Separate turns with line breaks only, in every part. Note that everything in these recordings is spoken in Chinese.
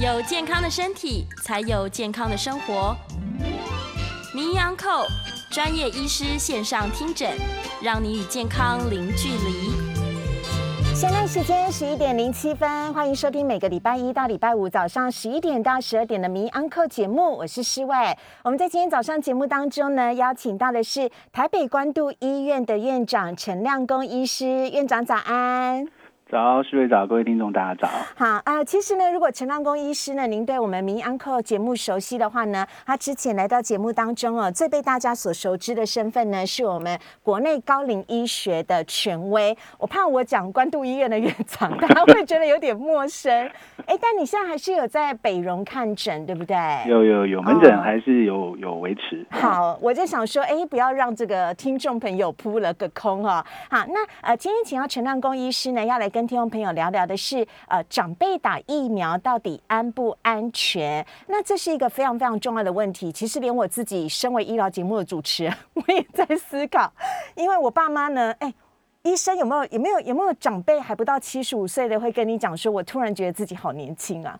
有健康的身体，才有健康的生活。名医扣专业医师线上听诊，让你与健康零距离。
现在时间十一点零七分，欢迎收听每个礼拜一到礼拜五早上十一点到十二点的名医扣节目，我是施伟。我们在今天早上节目当中呢，邀请到的是台北关渡医院的院长陈亮公医师，院长早安。
早，徐瑞早，各位听众，大家早。
好啊，其实呢，如果陈浪公医师呢，您对我们名安扣节目熟悉的话呢，他之前来到节目当中哦，最被大家所熟知的身份呢，是我们国内高龄医学的权威。我怕我讲关渡医院的院长，大家会觉得有点陌生。哎，但你现在还是有在北荣看诊，对不对？
有有有，门诊还是有有维持。
好，我就想说，哎，不要让这个听众朋友扑了个空哈。好，那呃，今天请到陈浪公医师呢，要来跟跟听众朋友聊聊的是，呃，长辈打疫苗到底安不安全？那这是一个非常非常重要的问题。其实连我自己身为医疗节目的主持人，我也在思考。因为我爸妈呢，哎，医生有没有有没有有没有长辈还不到七十五岁的会跟你讲说，我突然觉得自己好年轻啊？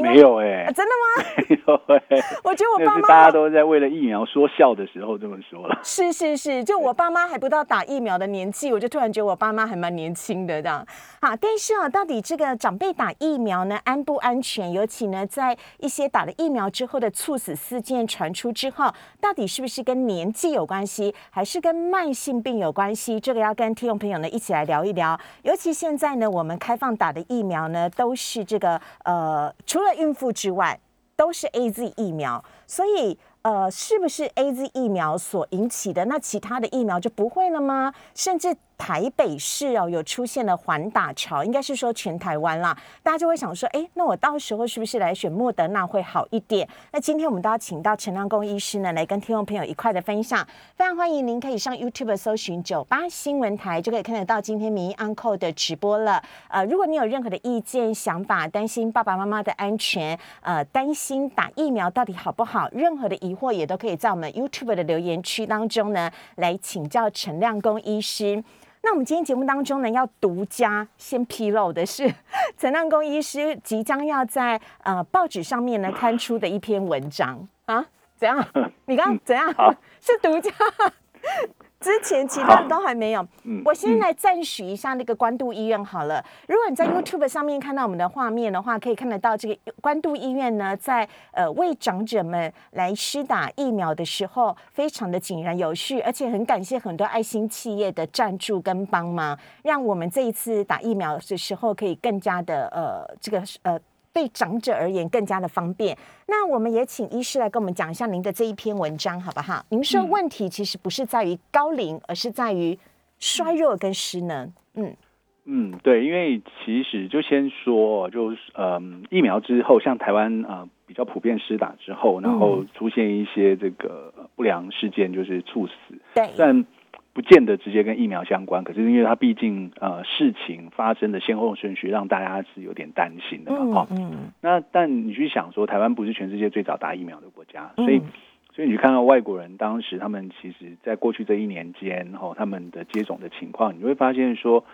没有哎，
真的吗？
没有哎，
我觉得我爸妈
大家都在为了疫苗说笑的时候这么说了。
是是是，就我爸妈还不到打疫苗的年纪，我就突然觉得我爸妈还蛮年轻的这样。好，但是啊，到底这个长辈打疫苗呢安不安全？尤其呢，在一些打了疫苗之后的猝死事件传出之后，到底是不是跟年纪有关系，还是跟慢性病有关系？这个要跟听众朋友呢一起来聊一聊。尤其现在呢，我们开放打的疫苗呢，都是这个呃，除除了孕妇之外，都是 A Z 疫苗，所以呃，是不是 A Z 疫苗所引起的？那其他的疫苗就不会了吗？甚至？台北市哦，有出现了环打潮，应该是说全台湾啦，大家就会想说，哎，那我到时候是不是来选莫德纳会好一点？那今天我们都要请到陈亮公医师呢，来跟听众朋友一块的分享。非常欢迎您可以上 YouTube 搜寻九八新闻台，就可以看得到今天民意 Uncle 的直播了。呃，如果你有任何的意见、想法，担心爸爸妈妈的安全，呃，担心打疫苗到底好不好，任何的疑惑也都可以在我们 YouTube 的留言区当中呢，来请教陈亮公医师。那我们今天节目当中呢，要独家先披露的是陈亮公医师即将要在呃报纸上面呢刊出的一篇文章啊？怎样？你刚怎样？是独家。之前其他的都还没有，我先来赞许一下那个关渡医院好了。如果你在 YouTube 上面看到我们的画面的话，可以看得到这个关渡医院呢，在呃为长者们来施打疫苗的时候，非常的井然有序，而且很感谢很多爱心企业的赞助跟帮忙，让我们这一次打疫苗的时候可以更加的呃这个呃。对长者而言更加的方便。那我们也请医师来跟我们讲一下您的这一篇文章，好不好？您说问题其实不是在于高龄，而是在于衰弱跟失能。
嗯嗯，对，因为其实就先说，就是嗯，疫苗之后，像台湾啊比较普遍施打之后，然后出现一些这个不良事件，就是猝死。
对，
但。不见得直接跟疫苗相关，可是因为它毕竟呃事情发生的先后顺序，让大家是有点担心的嘛。嗯，那但你去想说，台湾不是全世界最早打疫苗的国家，所以所以你去看到外国人当时他们其实在过去这一年间，哈，他们的接种的情况，你会发现说。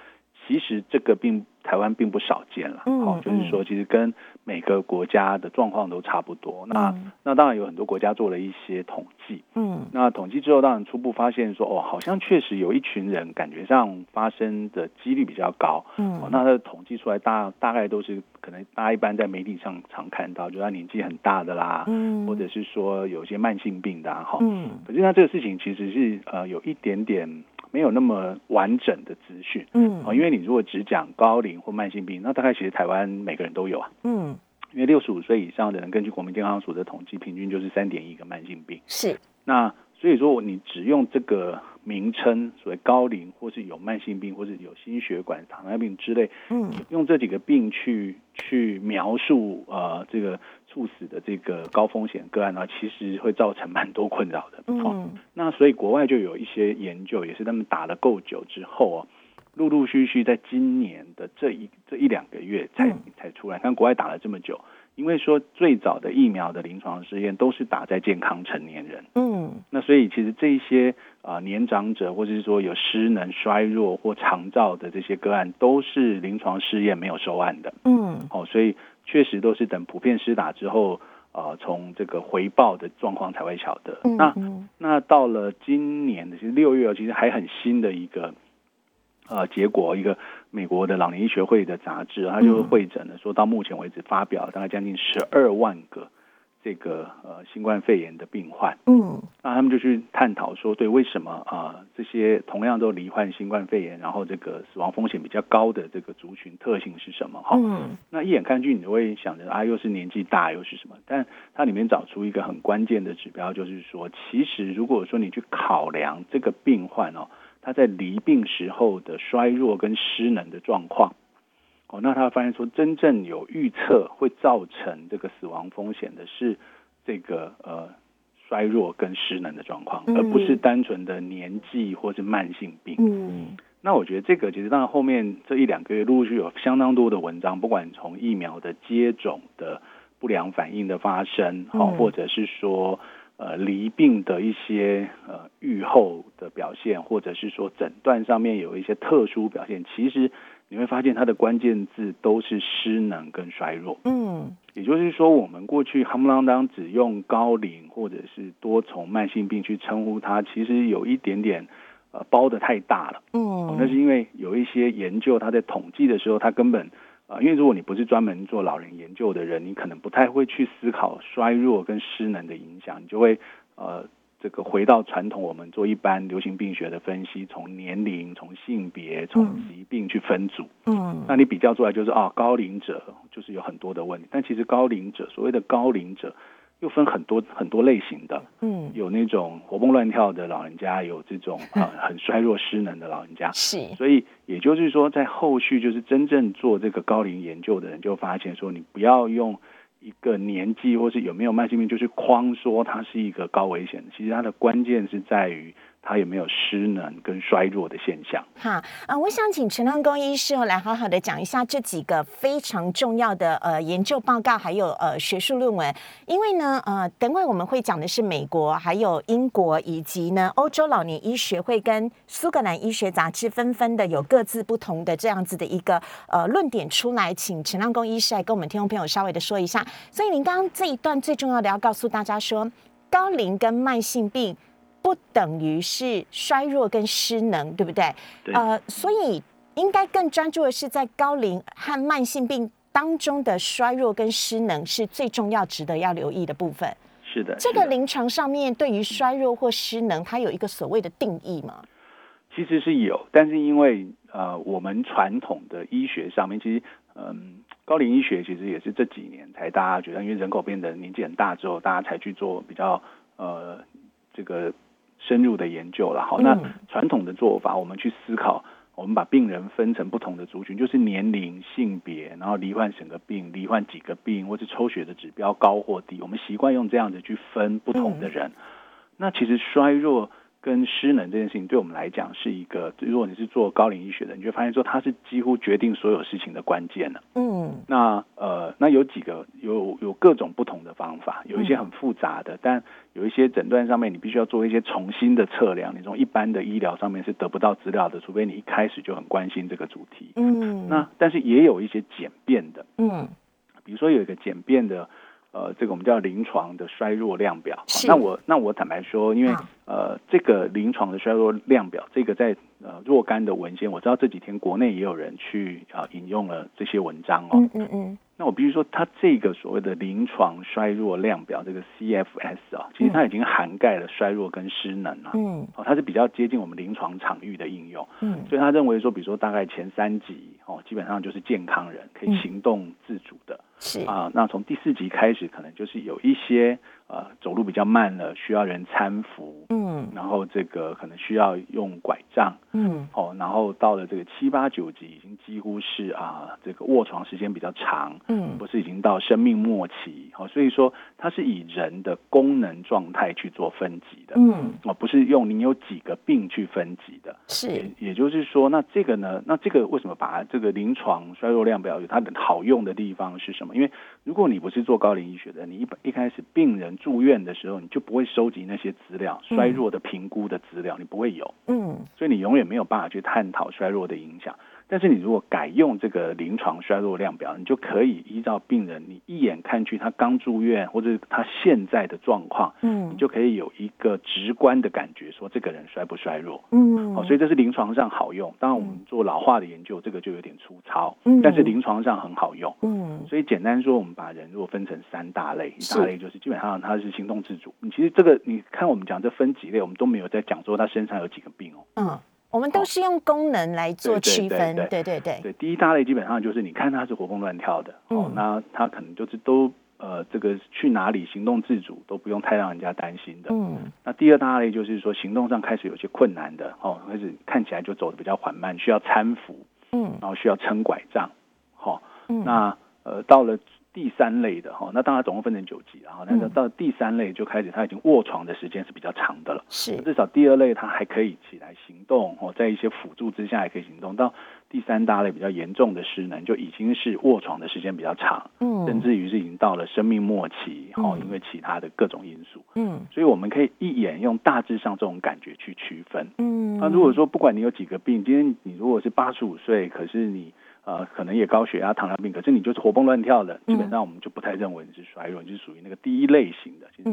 其实这个并台湾并不少见了，好，就是说其实跟每个国家的状况都差不多。那那当然有很多国家做了一些统计，嗯，那统计之后当然初步发现说，哦，好像确实有一群人感觉上发生的几率比较高，嗯，那他的统计出来大大概都是可能大家一般在媒体上常看到，就他年纪很大的啦，嗯，或者是说有些慢性病的哈，嗯，可是那这个事情其实是呃有一点点。没有那么完整的资讯，嗯，哦，因为你如果只讲高龄或慢性病，那大概其实台湾每个人都有啊，嗯，因为六十五岁以上的人，根据国民健康署的统计，平均就是三点一个慢性病，
是，
那所以说你只用这个名称，所谓高龄或是有慢性病或是有心血管、糖尿病之类，嗯，用这几个病去去描述呃这个。猝死的这个高风险个案呢，其实会造成蛮多困扰的。嗯，那所以国外就有一些研究，也是他们打了够久之后哦，陆陆续续在今年的这一这一两个月才才出来。看国外打了这么久，因为说最早的疫苗的临床试验都是打在健康成年人，
嗯，
那所以其实这一些啊年长者或者是说有失能、衰弱或肠燥的这些个案，都是临床试验没有收案的，
嗯，
哦，所以确实都是等普遍施打之后，呃，从这个回报的状况才会晓得。
嗯，
那
嗯。
那到了今年的其实六月，其实还很新的一个呃结果，一个美国的老年医学会的杂志，它就会诊了，说到目前为止发表了大概将近十二万个这个呃新冠肺炎的病患，
嗯
那他们就去探讨说，对为什么啊、呃这些同样都罹患新冠肺炎，然后这个死亡风险比较高的这个族群特性是什么？哈、
嗯
那一眼看去，你就会想着啊，又是年纪大，又是什么？但它里面找出一个很关键的指标，就是说，其实如果说你去考量这个病患哦，他在离病时候的衰弱跟失能的状况，哦，那他发现说，真正有预测会造成这个死亡风险的是这个呃衰弱跟失能的状况，
嗯。
而不是单纯的年纪或是慢性病。
嗯。
那我觉得这个其实当然后面这一两个月陆陆续续有相当多的文章，不管从疫苗的接种的不良反应的发生，好、
嗯。
或者是说呃离病的一些呃预后的表现，或者是说诊断上面有一些特殊表现，其实你会发现它的关键字都是失能跟衰弱。
嗯
也就是说，我们过去夯不啷当只用高龄或者是多重慢性病去称呼它，其实有一点点呃包的太大了。哦，那是
嗯
因为有一些研究，它在统计的时候，它根本啊、呃因为如果你不是专门做老人研究的人，你可能不太会去思考衰弱跟失能的影响，你就会呃这个回到传统我们做一般流行病学的分析，从年龄、从性别、从
嗯
疾病去分组。
嗯
那你比较出来就是啊，高龄者就是有很多的问题，但其实高龄者所谓的高龄者又分很多很多类型的，
嗯，
有那种活蹦乱跳的老人家，有这种 啊、呃、很衰弱失能的老人家。
是
所以也就是说，在后续就是真正做这个高龄研究的人，就发现说，你不要用一个年纪或是有没有慢性病，就是框说它是一个高危险的。其实它的关键是在于它有没有失能跟衰弱的现象。
哈啊、我想请陈亮公医师哦来好好的讲一下这几个非常重要的呃研究报告，还有呃学术论文。因为呢，呃，等会我们会讲的是美国、还有英国以及呢欧洲老年医学会跟苏格兰医学杂志纷纷的有各自不同的这样子的一个呃论点出来，请陈亮公医师来跟我们听众朋友稍微的说一下。所以您刚刚这一段最重要的要告诉大家说，高龄跟慢性病。不等于是衰弱跟失能，对不对？
对
呃，所以应该更专注的是在高龄和慢性病当中的衰弱跟失能是最重要、值得要留意的部分。
是的，
这个临床上面对于衰弱或失能，它有一个所谓的定义吗？
其实是有，但是因为呃，我们传统的医学上面，其实嗯，高龄医学其实也是这几年才大家觉得，因为人口变得年纪很大之后，大家才去做比较呃这个深入的研究了。好，那
嗯
传统的做法，我们去思考，我们把病人分成不同的族群，就是年龄、性别，然后罹患什个病、罹患几个病，或是抽血的指标高或低，我们习惯用这样子去分不同的人。那其实衰弱跟失能这件事情，对我们来讲是一个，如果你是做高龄医学的，你就会发现说它是几乎决定所有事情的关键了。
嗯。
那呃，那有几个有有各种不同的方法，有一些很复杂的，但有一些诊断上面你必须要做一些重新的测量，你从一般的医疗上面是得不到资料的，除非你一开始就很关心这个主题。
嗯，
那但是也有一些简便的，
嗯。
比如说有一个简便的，呃，这个我们叫临床的衰弱量表。
是
那我那我坦白说，因为
好
呃，这个临床的衰弱量表，这个在呃若干的文献，我知道这几天国内也有人去啊、引用了这些文章哦。
嗯嗯嗯
那我必须说，它这个所谓的临床衰弱量表，这个 CFS 啊，其实它已经涵盖了衰弱跟失能了。
嗯
哦，它是比较接近我们临床场域的应用。
嗯
所以他认为说，比如说大概前三级哦，基本上就是健康人可以
嗯
行动自主的、
是
啊。那从第四集开始，可能就是有一些呃走路比较慢了，需要人搀扶，
嗯
然后这个可能需要用拐杖
嗯
哦。然后到了这个七八九级，已经几乎是啊这个卧床时间比较长，
嗯
不是已经到生命末期哦。所以说它是以人的功能状态去做分级的。
嗯
哦，不是用你有几个病去分级的，
是
也也就是说，那这个呢？那这个为什么把这个临床衰弱量表有它的好用的地方是什么？因为如果你不是做高龄医学的，你一一开始病人住院的时候，你就不会收集那些资料，衰弱的评估的资料，你不会有，嗯，所以你永远没有办法去探讨衰弱的影响。但是你如果改用这个临床衰弱量表，你就可以依照病人你一眼看去他刚住院或者他现在的状况，嗯，你就可以有一个直观的感觉，说这个人衰不衰弱，嗯，好，所以这是临床上好用。当然我们做老化的研究，这个就有点粗糙，嗯，但是临床上很好用，嗯，所以简单说，我们把人如果分成三大类，一大类就是基本上他是行动自主。你其实这个你看我们讲这分几类，我们都没有在讲说他身上有几个病哦，嗯。
我们都是用功能来做区分，对对对。
对，第一大类基本上就是你看它是活蹦乱跳的，哦，那它可能就是都呃，这个去哪里行动自主都不用太让人家担心的。嗯。那第二大类就是说行动上开始有些困难的，哦，开始看起来就走的比较缓慢，需要搀扶，嗯，然后需要撑拐杖，好，那呃到了。第三类的哈，那当然总共分成九级，然后那到第三类就开始，他已经卧床的时间是比较长的了。
是，
至少第二类他还可以起来行动，哦，在一些辅助之下还可以行动。到第三大类比较严重的失能，就已经是卧床的时间比较长，嗯，甚至于是已经到了生命末期，哦，因为其他的各种因素，嗯，所以我们可以一眼用大致上这种感觉去区分，嗯，那如果说不管你有几个病，今天你如果是八十五岁，可是你。呃，可能也高血压、糖尿病，可是你就是活蹦乱跳的，基本上我们就不太认为你是衰弱，你是属于那个第一类型的，其实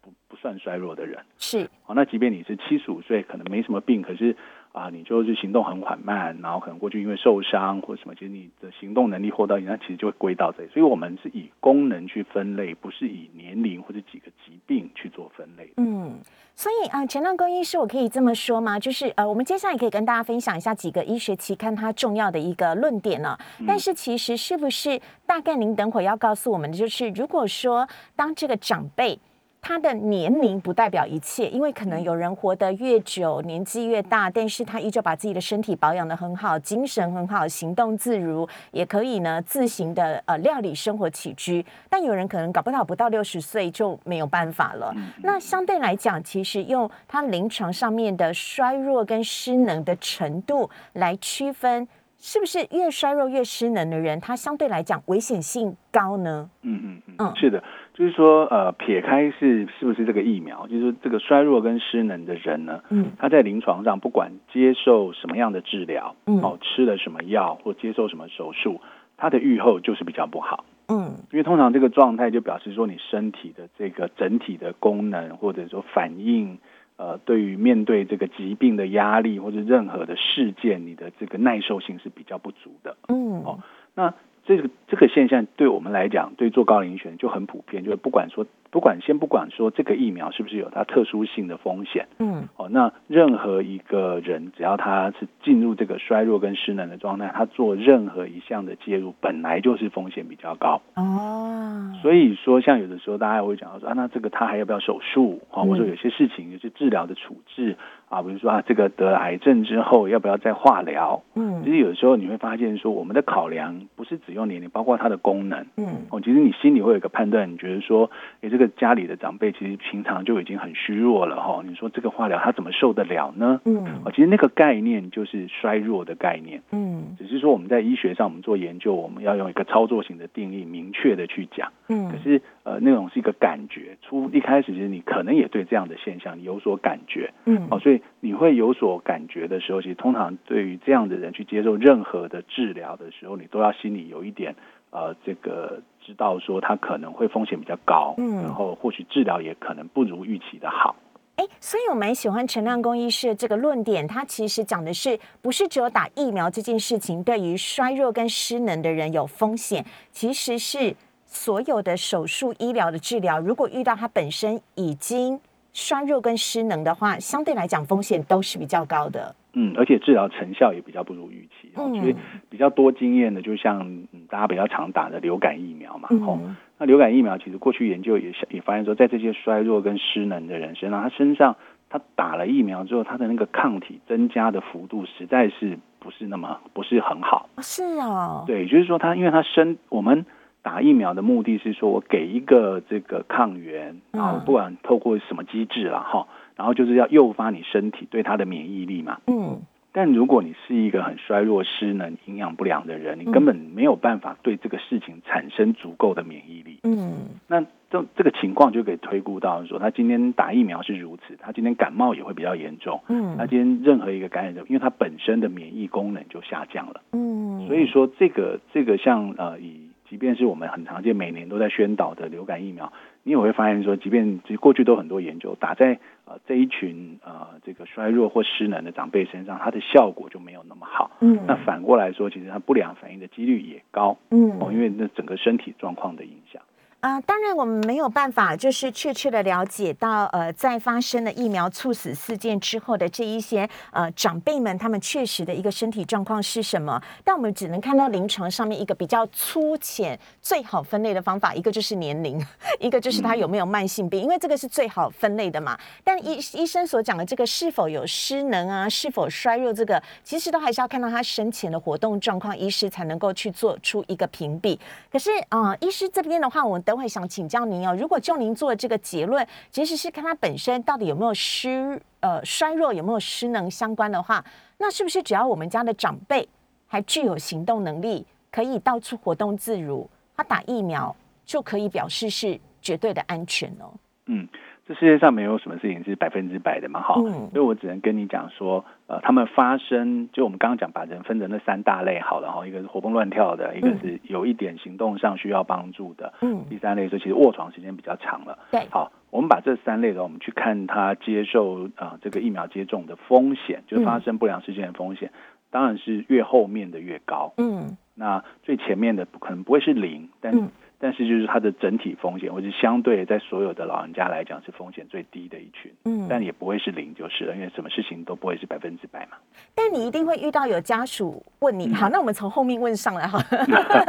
不不算衰弱的人。
是，
好，那即便你是七十五岁，可能没什么病，可是。啊，你就是行动很缓慢，然后可能过去因为受伤或什么，其实你的行动能力获到影响，其实就会归到这里。所以我们是以功能去分类，不是以年龄或者几个疾病去做分类。
嗯，所以啊，陈亮公医师，我可以这么说吗？就是呃，我们接下来可以跟大家分享一下几个医学期刊它重要的一个论点呢。但是其实是不是大概您等会要告诉我们的，就是如果说当这个长辈。他的年龄不代表一切，因为可能有人活得越久，年纪越大，但是他依旧把自己的身体保养的很好，精神很好，行动自如，也可以呢自行的呃料理生活起居。但有人可能搞不到不到六十岁就没有办法了。那相对来讲，其实用他临床上面的衰弱跟失能的程度来区分。是不是越衰弱越失能的人，他相对来讲危险性高呢？
嗯嗯嗯，是的，就是说，呃，撇开是是不是这个疫苗，就是这个衰弱跟失能的人呢，嗯，他在临床上不管接受什么样的治疗，嗯，哦，吃了什么药或接受什么手术，他的愈后就是比较不好，嗯，因为通常这个状态就表示说你身体的这个整体的功能或者说反应。呃，对于面对这个疾病的压力或者任何的事件，你的这个耐受性是比较不足的。嗯，哦，那这个这个现象对我们来讲，对做高龄犬就很普遍，就是不管说。不管先不管说这个疫苗是不是有它特殊性的风险，嗯，哦，那任何一个人只要他是进入这个衰弱跟失能的状态，他做任何一项的介入，本来就是风险比较高哦。所以说，像有的时候大家会讲到说啊，那这个他还要不要手术啊？或者说有些事情有些治疗的处置啊，比如说啊，这个得了癌症之后要不要再化疗？嗯，其实有的时候你会发现说，我们的考量不是只用年龄，包括它的功能，嗯，哦，其实你心里会有一个判断，你觉得说，哎，这个。家里的长辈其实平常就已经很虚弱了哈，你说这个化疗他怎么受得了呢？嗯，哦，其实那个概念就是衰弱的概念，嗯，只是说我们在医学上我们做研究，我们要用一个操作型的定义，明确的去讲，嗯，可是呃，那种是一个感觉，初一开始其实你可能也对这样的现象有所感觉，嗯，哦，所以你会有所感觉的时候，其实通常对于这样的人去接受任何的治疗的时候，你都要心里有一点。呃，这个知道说他可能会风险比较高，嗯，然后或许治疗也可能不如预期的好。
哎，所以我蛮喜欢陈亮公医师的这个论点，他其实讲的是不是只有打疫苗这件事情对于衰弱跟失能的人有风险，其实是所有的手术医疗的治疗，如果遇到他本身已经衰弱跟失能的话，相对来讲风险都是比较高的。
嗯，而且治疗成效也比较不如预期，所以比较多经验的，就像大家比较常打的流感疫苗嘛。哦，那流感疫苗其实过去研究也也发现说，在这些衰弱跟失能的人身上，他身上他打了疫苗之后，他的那个抗体增加的幅度实在是不是那么不是很好。
是哦，
对，就是说他因为他身我们打疫苗的目的是说我给一个这个抗原，然后不管透过什么机制了哈。然后就是要诱发你身体对它的免疫力嘛。嗯。但如果你是一个很衰弱、失能、营养不良的人，你根本没有办法对这个事情产生足够的免疫力。嗯，那这这个情况就可以推估到说，他今天打疫苗是如此，他今天感冒也会比较严重。嗯，他今天任何一个感染者，因为他本身的免疫功能就下降了。嗯，所以说这个这个像呃，以即便是我们很常见每年都在宣导的流感疫苗。你也会发现说，即便其实过去都很多研究打在呃这一群呃这个衰弱或失能的长辈身上，它的效果就没有那么好。嗯，那反过来说，其实它不良反应的几率也高。嗯，哦，因为那整个身体状况的影响。
啊，当然我们没有办法，就是确切的了解到，呃，在发生了疫苗猝死事件之后的这一些呃长辈们，他们确实的一个身体状况是什么。但我们只能看到临床上面一个比较粗浅、最好分类的方法，一个就是年龄，一个就是他有没有慢性病，因为这个是最好分类的嘛。但医医生所讲的这个是否有失能啊，是否衰弱，这个其实都还是要看到他生前的活动状况，医师才能够去做出一个评比。可是啊，医师这边的话，我们。都会想请教您哦。如果就您做的这个结论，其实是看他本身到底有没有失呃衰弱，有没有失能相关的话，那是不是只要我们家的长辈还具有行动能力，可以到处活动自如，他打疫苗就可以表示是绝对的安全哦？
嗯。这世界上没有什么事情是百分之百的嘛，哈，所以我只能跟你讲说，呃，他们发生，就我们刚刚讲把人分成那三大类，好了哈，一个是活蹦乱跳的，一个是有一点行动上需要帮助的，嗯，第三类是其实卧床时间比较长了，
对，
好，我们把这三类的，我们去看他接受啊这个疫苗接种的风险，就发生不良事件的风险，当然是越后面的越高，嗯，那最前面的可能不会是零，但。但是就是它的整体风险，或者相对在所有的老人家来讲是风险最低的一群，嗯，但也不会是零就是了，因为什么事情都不会是百分之百嘛。
但你一定会遇到有家属问你，好，那我们从后面问上来哈。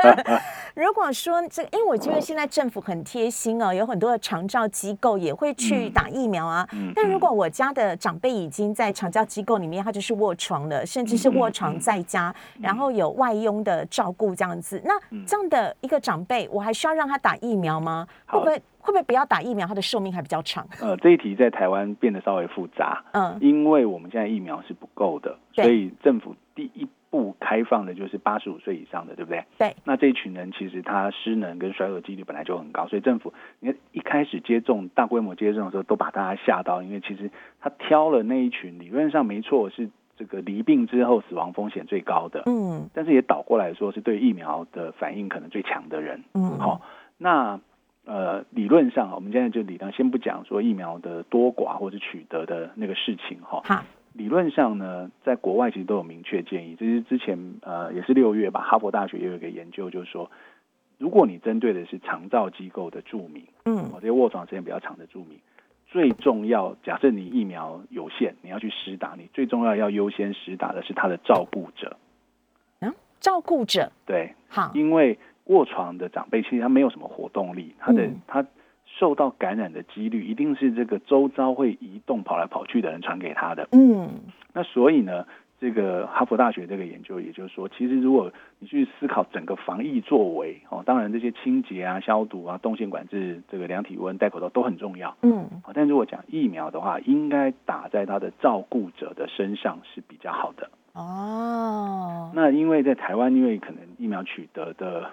如果说这，因为我觉得现在政府很贴心哦，有很多的长照机构也会去打疫苗啊。但如果我家的长辈已经在长照机构里面，他就是卧床了，甚至是卧床在家，然后有外佣的照顾这样子，那这样的一个长辈，我还需要让他打疫苗吗？会不会会不会不要打疫苗，他的寿命还比较长？
呃，这一题在台湾变得稍微复杂，嗯，因为我们现在疫苗是不够的，所以政府第一步开放的就是八十五岁以上的，对不对？
对。
那这一群人其实他失能跟衰弱几率本来就很高，所以政府你看一开始接种大规模接种的时候，都把大家吓到，因为其实他挑了那一群，理论上没错是。这个离病之后死亡风险最高的，嗯，但是也倒过来说是对疫苗的反应可能最强的人，嗯，好，那呃理论上我们现在就理论先不讲说疫苗的多寡或者取得的那个事情哈，
好，
理论上呢，在国外其实都有明确建议，这是之前呃也是六月吧，哈佛大学也有一个研究，就是说，如果你针对的是长照机构的住民，嗯，这些卧床时间比较长的住民。最重要，假设你疫苗有限，你要去施打，你最重要要优先施打的是他的照顾者。
嗯，照顾者
对，
好，
因为卧床的长辈其实他没有什么活动力，他的他受到感染的几率一定是这个周遭会移动跑来跑去的人传给他的。嗯，那所以呢？这个哈佛大学这个研究，也就是说，其实如果你去思考整个防疫作为哦，当然这些清洁啊、消毒啊、动线管制、这个量体温、戴口罩都很重要。嗯，但如果讲疫苗的话，应该打在他的照顾者的身上是比较好的。哦，那因为在台湾，因为可能疫苗取得的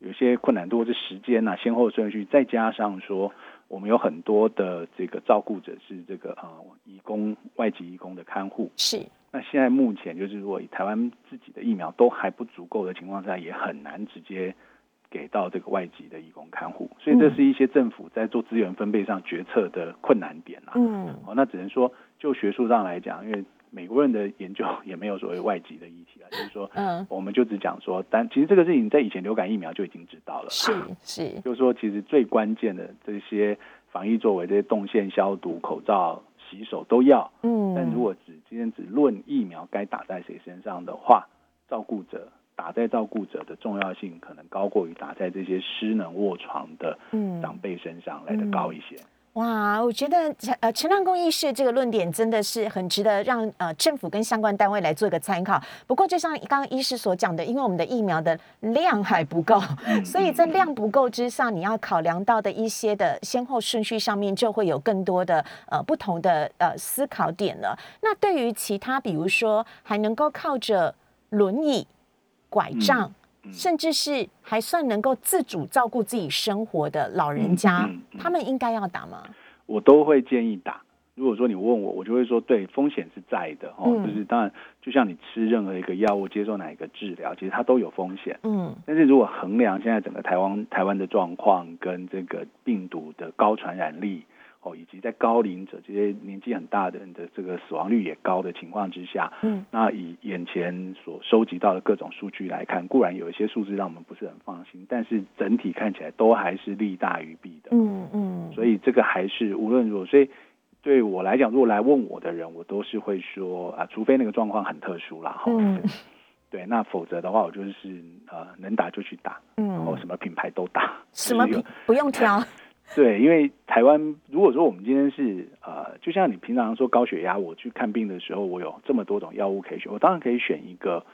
有些困难度或者时间啊、先后顺序，再加上说我们有很多的这个照顾者是这个啊，义工、外籍义工的看护
是。
那现在目前就是，如果以台湾自己的疫苗都还不足够的情况下，也很难直接给到这个外籍的义工看护，所以这是一些政府在做资源分配上决策的困难点啦。嗯，哦，那只能说就学术上来讲，因为美国人的研究 也没有所谓外籍的议题啊，就是说，嗯，我们就只讲说，但其实这个事情在以前流感疫苗就已经知道了，
是是，
就是说，其实最关键的这些防疫作为，这些动线消毒、口罩。洗手都要，嗯，但如果只今天只论疫苗该打在谁身上的话，照顾者打在照顾者的重要性可能高过于打在这些失能卧床的长辈身上来的高一些。
哇，我觉得呃陈亮公益师这个论点真的是很值得让呃政府跟相关单位来做一个参考。不过就像刚刚医师所讲的，因为我们的疫苗的量还不够，所以在量不够之上，你要考量到的一些的先后顺序上面就会有更多的呃不同的呃思考点了。那对于其他，比如说还能够靠着轮椅、拐杖。甚至是还算能够自主照顾自己生活的老人家，他们应该要打吗？
我都会建议打。如果说你问我，我就会说，对，风险是在的哦。就是当然，就像你吃任何一个药物，接受哪一个治疗，其实它都有风险。嗯。但是如果衡量现在整个台湾台湾的状况跟这个病毒的高传染力。哦，以及在高龄者这些年纪很大的人的这个死亡率也高的情况之下，嗯，那以眼前所收集到的各种数据来看，固然有一些数字让我们不是很放心，但是整体看起来都还是利大于弊的，嗯嗯，所以这个还是无论如何，所以对我来讲，如果来问我的人，我都是会说啊，除非那个状况很特殊了，哈，对，那否则的话，我就是呃能打就去打，嗯，然后什么品牌都打，
什么 品不用挑。
对，因为台湾如果说我们今天是呃，就像你平常说高血压，我去看病的时候，我有这么多种药物可以选，我当然可以选一个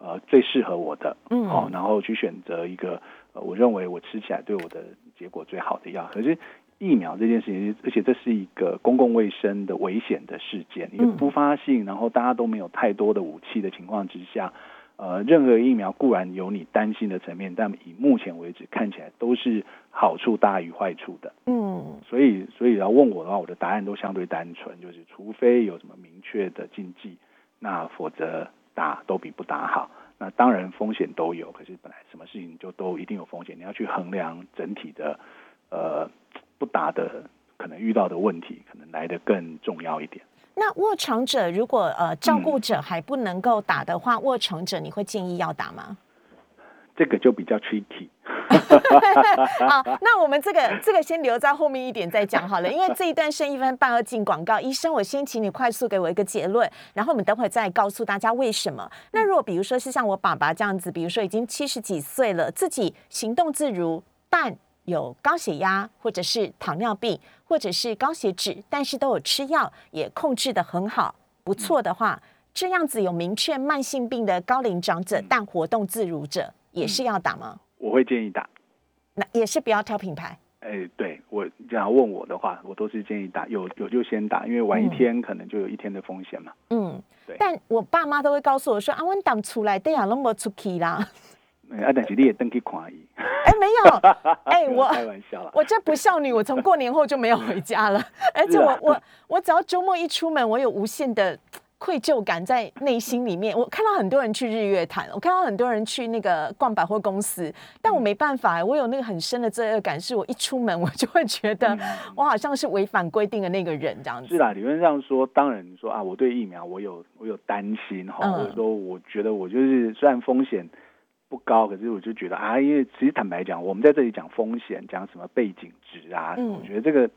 呃最适合我的，嗯，好，然后去选择一个呃我认为我吃起来对我的结果最好的药。可是疫苗这件事情，而且这是一个公共卫生的危险的事件，因为突发性，然后大家都没有太多的武器的情况之下。呃，任何疫苗固然有你担心的层面，但以目前为止看起来都是好处大于坏处的。嗯，所以所以要问我的话，我的答案都相对单纯，就是除非有什么明确的禁忌，那否则打都比不打好。那当然风险都有，可是本来什么事情就都一定有风险，你要去衡量整体的呃不打的可能遇到的问题，可能来的更重要一点。
那卧床者如果呃照顾者还不能够打的话，卧床者你会建议要打吗？
这个就比较 tricky。
好，那我们这个这个先留在后面一点再讲好了，因为这一段剩一分半要进广告。医生，我先请你快速给我一个结论，然后我们等会再告诉大家为什么。那如果比如说是像我爸爸这样子，比如说已经七十几岁了，自己行动自如，但有高血压或者是糖尿病。或者是高血脂，但是都有吃药，也控制的很好，不错的话，这样子有明确慢性病的高龄长者，但活动自如者，也是要打吗？
我会建议打，
那也是不要挑品牌。
哎，对我这样问我的话，我都是建议打，有有就先打，因为晚一天可能就有一天的风险嘛。嗯，
对。但我爸妈都会告诉我说：“啊，我打出来，对呀，那么出去啦。”
啊，但是你也登去看伊。
哎，没有，哎，我
开玩笑
我这不孝女，我从过年后就没有回家了。而且我我我只要周末一出门，我有无限的愧疚感在内心里面。我看到很多人去日月潭，我看到很多人去那个逛百货公司，但我没办法，我有那个很深的罪恶感，是我一出门我就会觉得我好像是违反规定的那个人这样子。
是啦，理论上说，当然说啊，我对疫苗我有我有担心哈，或者说我觉得我就是虽然风险。不高，可是我就觉得啊，因为其实坦白讲，我们在这里讲风险，讲什么背景值啊，我觉得这个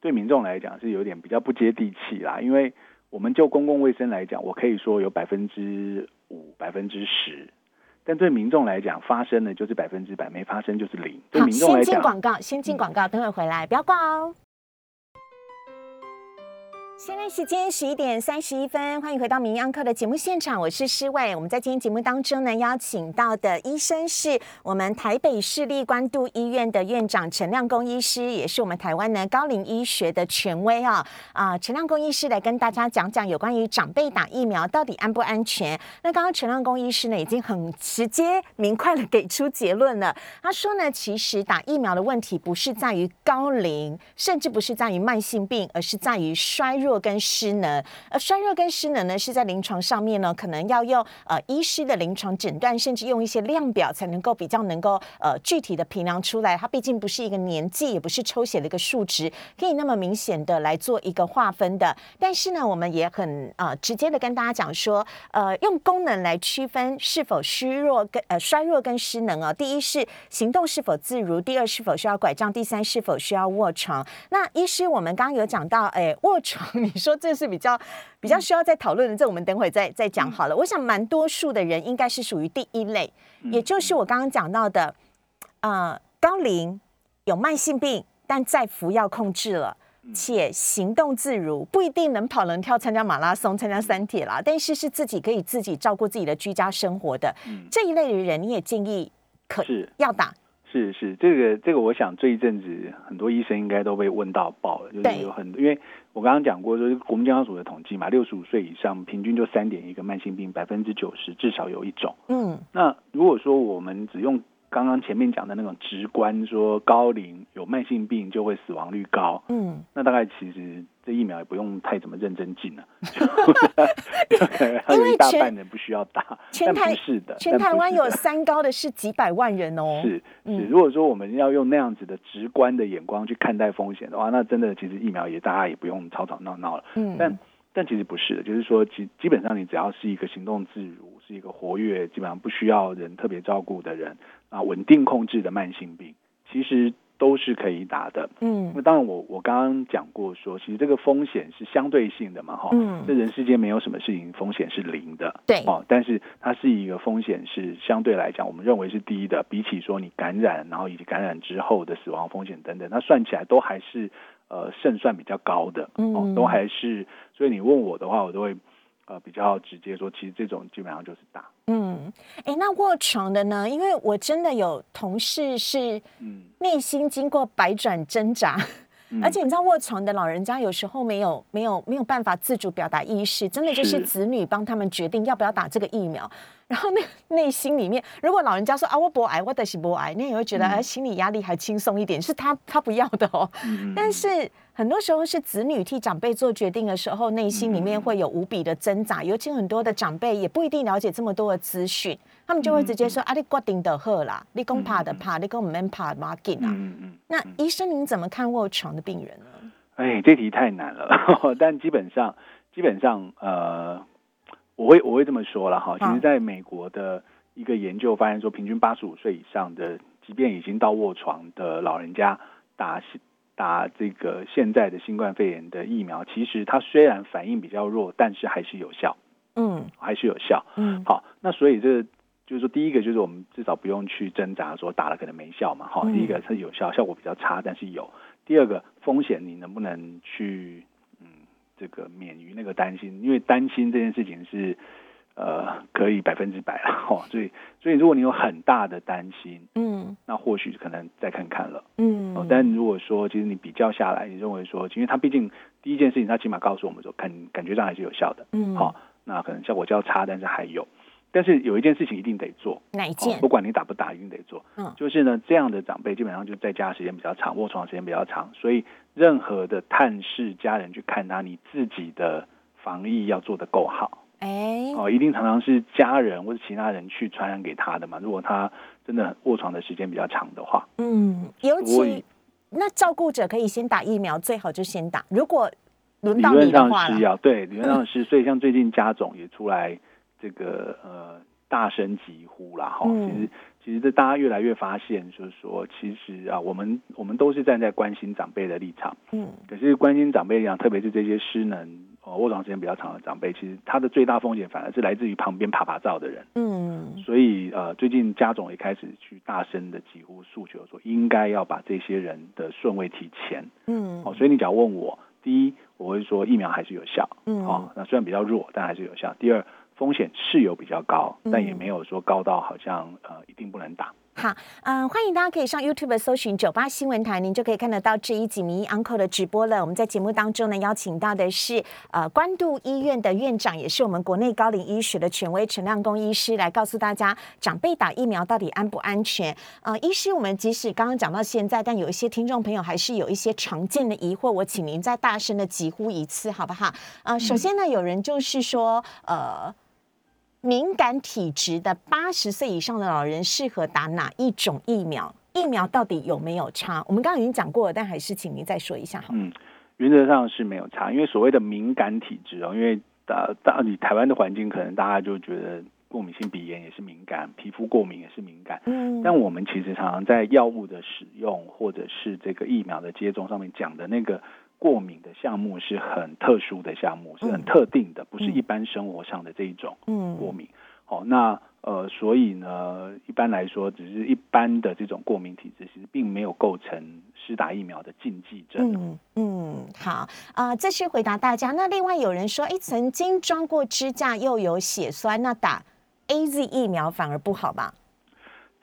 对民众来讲是有点比较不接地气啦。因为我们就公共卫生来讲，我可以说有百分之五、百分之十，但对民众来讲，发生的就是百分之百，没发生就是零。对民众来讲，
先进广告，先进广告，等会回来，不要挂哦。现在时间十一点三十一分，欢迎回到《名央课》的节目现场，我是施伟。我们在今天节目当中呢，邀请到的医生是我们台北市立关渡医院的院长陈亮公医师，也是我们台湾呢高龄医学的权威啊啊！陈亮公医师来跟大家讲讲有关于长辈打疫苗到底安不安全。那刚刚陈亮公医师呢，已经很直接明快的给出结论了。他说呢，其实打疫苗的问题不是在于高龄，甚至不是在于慢性病，而是在于衰。弱跟失能，而衰弱跟失能呢，是在临床上面呢，可能要用呃医师的临床诊断，甚至用一些量表，才能够比较能够呃具体的评量出来。它毕竟不是一个年纪，也不是抽血的一个数值，可以那么明显的来做一个划分的。但是呢，我们也很呃直接的跟大家讲说，呃，用功能来区分是否虚弱跟呃衰弱跟失能啊。第一是行动是否自如，第二是否需要拐杖，第三是否需要卧床。那医师我们刚刚有讲到，哎，卧床。你说这是比较比较需要再讨论的，这我们等会再再讲好了。我想蛮多数的人应该是属于第一类，也就是我刚刚讲到的，呃，高龄有慢性病，但在服药控制了，且行动自如，不一定能跑能跳，参加马拉松、参加三铁啦，但是是自己可以自己照顾自己的居家生活的这一类的人，你也建议可
是
要打。
是是，这个这个，我想这一阵子很多医生应该都被问到爆了，就是有很多，因为我刚刚讲过，就是国民健康署的统计嘛，六十五岁以上平均就三点一个慢性病，百分之九十至少有一种。嗯，那如果说我们只用刚刚前面讲的那种直观说高龄有慢性病就会死亡率高，嗯，那大概其实这疫苗也不用太怎么认真进了，因为大半人不需要打，全台
是
的，
全台湾有三高的是几百万人哦，
是是，如果说我们要用那样子的直观的眼光去看待风险的话，那真的其实疫苗也大家也不用吵吵闹闹了，嗯，但。但其实不是的，就是说，基基本上你只要是一个行动自如，是一个活跃，基本上不需要人特别照顾的人啊，稳定控制的慢性病，其实都是可以打的。嗯，那当然，我我刚刚讲过说，其实这个风险是相对性的嘛，哈，嗯，这人世间没有什么事情风险是零的，
对，
哦，但是它是一个风险是相对来讲，我们认为是低的，比起说你感染，然后以及感染之后的死亡风险等等，那算起来都还是。呃，胜算比较高的，哦，都还是，所以你问我的话，我都会呃比较直接说，其实这种基本上就是打。
嗯，哎，那卧床的呢？因为我真的有同事是，嗯，内心经过百转挣扎。而且你知道卧床的老人家有时候没有没有没有办法自主表达意识，真的就是子女帮他们决定要不要打这个疫苗。然后那内心里面，如果老人家说啊我不癌，我的是不癌，那也会觉得哎心理压力还轻松一点，是他他不要的哦。但是很多时候是子女替长辈做决定的时候，内心里面会有无比的挣扎。尤其很多的长辈也不一定了解这么多的资讯，他们就会直接说啊你决定的好啦，你讲怕的怕，你讲唔免怕马紧啊。那医生您怎么看卧床的病人呢？
哎，这题太难了，但基本上基本上呃。我会我会这么说了哈，其实在美国的一个研究发现说，平均八十五岁以上的，即便已经到卧床的老人家打打这个现在的新冠肺炎的疫苗，其实它虽然反应比较弱，但是还是有效，嗯，还是有效，嗯，好，那所以这就是说，第一个就是我们至少不用去挣扎说打了可能没效嘛，好，第一个是有效，效果比较差，但是有，第二个风险你能不能去嗯？这个免于那个担心，因为担心这件事情是呃可以百分之百了哈，所以所以如果你有很大的担心，嗯，那或许可能再看看了，嗯，但如果说其实你比较下来，你认为说，因为它毕竟第一件事情，它起码告诉我们说，感感觉上还是有效的，嗯，好，那可能效果较差，但是还有。但是有一件事情一定得做，
哪一件？
不管你打不打，一定得做。嗯，就是呢，这样的长辈基本上就在家时间比较长，卧床时间比较长，所以任何的探视家人去看他，你自己的防疫要做得够好。哎，哦，一定常常是家人或者其他人去传染给他的嘛。如果他真的卧床的时间比较长的话，
嗯，尤其那照顾者可以先打疫苗，最好就先打。如果轮到
你的话，是要对，理论上是。所以像最近家总也出来。这个呃，大声疾呼啦，哈，其实其实这大家越来越发现，就是说，其实啊，我们我们都是站在关心长辈的立场，嗯，可是关心长辈立场，特别是这些失能、哦卧床时间比较长的长辈，其实他的最大风险反而是来自于旁边爬爬照的人，嗯，所以呃，最近家总也开始去大声的几乎诉求，说应该要把这些人的顺位提前，嗯，哦，所以你只要问我，第一，我会说疫苗还是有效，嗯，哦，那虽然比较弱，但还是有效。第二。风险是有比较高，但也没有说高到好像呃一定不能打。
好，嗯，欢迎大家可以上 YouTube 搜寻九八新闻台，您就可以看得到这一集《迷 Uncle》的直播了。我们在节目当中呢，邀请到的是呃关渡医院的院长，也是我们国内高龄医学的权威陈亮公医师，来告诉大家长辈打疫苗到底安不安全。呃，医师，我们即使刚刚讲到现在，但有一些听众朋友还是有一些常见的疑惑，我请您再大声的疾呼一次，好不好？呃，首先呢，有人就是说，呃。敏感体质的八十岁以上的老人适合打哪一种疫苗？疫苗到底有没有差？我们刚刚已经讲过了，但还是请您再说一下。
嗯，原则上是没有差，因为所谓的敏感体质哦，因为大大你台湾的环境，可能大家就觉得过敏性鼻炎也是敏感，皮肤过敏也是敏感。嗯，但我们其实常常在药物的使用或者是这个疫苗的接种上面讲的那个。过敏的项目是很特殊的项目，是很特定的，不是一般生活上的这一种过敏。好，那呃，所以呢，一般来说，只是一般的这种过敏体质，其实并没有构成施打疫苗的禁忌症。
嗯嗯，好啊，这是回答大家。那另外有人说，哎，曾经装过支架又有血栓，那打 A Z 疫苗反而不好吧？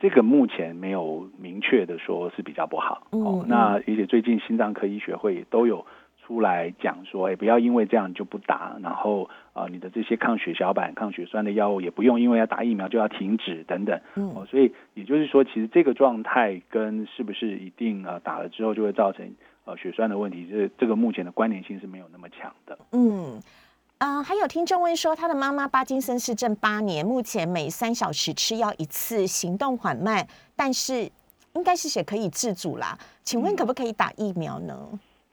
这个目前没有明确的说是比较不好。哦，那而且最近心脏科医学会都有。出来讲说，哎，不要因为这样就不打，然后啊，你的这些抗血小板、抗血栓的药物也不用，因为要打疫苗就要停止等等。嗯，哦，所以也就是说，其实这个状态跟是不是一定啊打了之后就会造成呃血栓的问题，这这个目前的关联性是没有那么强的。
嗯，啊，还有听众问说，他的妈妈巴金森氏症八年，目前每三小时吃药一次，行动缓慢，但是应该是写可以自主啦。请问可不可以打疫苗呢？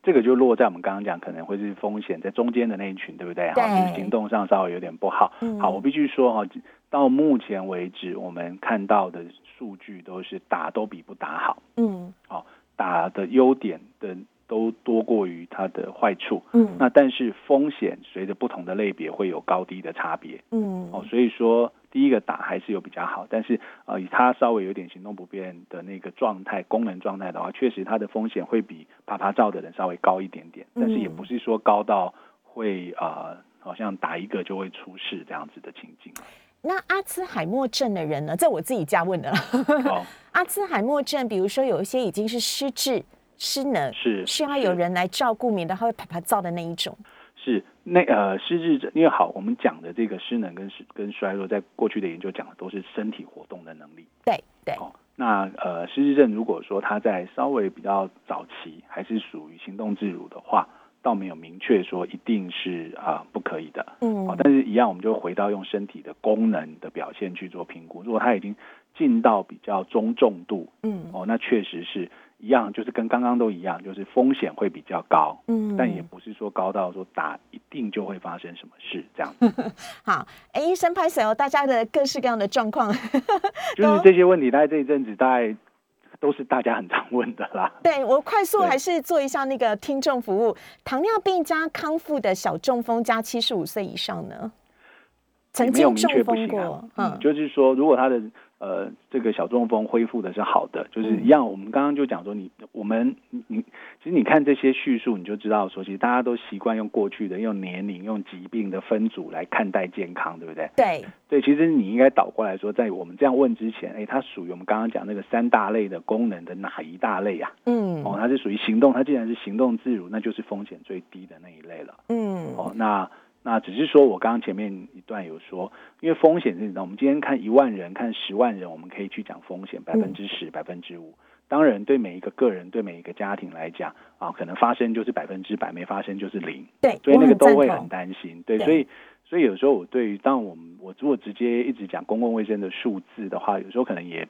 这个就落在我们刚刚讲，可能会是风险在中间的那一群，对不对？
哈，
就是行动上稍微有点不好。好，我必须说哈，到目前为止，我们看到的数据都是打都比不打好。嗯，好，打的优点的都多过于它的坏处。嗯，那但是风险随着不同的类别会有高低的差别。嗯，哦，所以说。第一个打还是有比较好，但是呃，以他稍微有点行动不便的那个状态、功能状态的话，确实他的风险会比啪啪照的人稍微高一点点，但是也不是说高到会呃，好像打一个就会出事这样子的情境。
那阿兹海默症的人呢？这我自己加问的了。阿兹海默症，比如说有一些已经是失智、失能，
是
需要有人来照顾，免得他会啪啪照的那一种。
是那呃失智症，因为好，我们讲的这个失能跟失跟衰弱，在过去的研究讲的都是身体活动的能力。
对对。
哦，那呃失智症如果说他在稍微比较早期，还是属于行动自如的话，倒没有明确说一定是啊不可以的。嗯。哦，但是一样，我们就回到用身体的功能的表现去做评估。如果他已经进到比较中重度，嗯，哦，那确实是。一样，就是跟刚刚都一样，就是风险会比较高，嗯，但也不是说高到说打一定就会发生什么事这样。
好，哎，医生拍手哦，大家的各式各样的状况，
就是这些问题，大概这一阵子大概都是大家很常问的啦。
对我快速还是做一下那个听众服务，糖尿病加康复的小中风加七十五岁以上呢，曾经中风过，
嗯，就是说如果他的。呃，这个小中风恢复的是好的，就是一样。我们刚刚就讲说，你我们你其实你看这些叙述，你就知道说，其实大家都习惯用过去的用年龄、用疾病的分组来看待健康，对不对？
对
对，其实你应该倒过来说，在我们这样问之前，哎，它属于我们刚刚讲那个三大类的功能的哪一大类啊？嗯，哦，它是属于行动，它既然是行动自如，那就是风险最低的那一类了。嗯，哦，那。那只是说，我刚刚前面一段有说，因为风险是你知道，我们今天看一万人，看十万人，我们可以去讲风险百分之十、百分之五。当然，对每一个个人、对每一个家庭来讲，啊，可能发生就是百分之百，没发生就是零。
对，
所以那个都会很担心。对，所以所以有时候我对于当我们我如果直接一直讲公共卫生的数字的话，有时候可能也。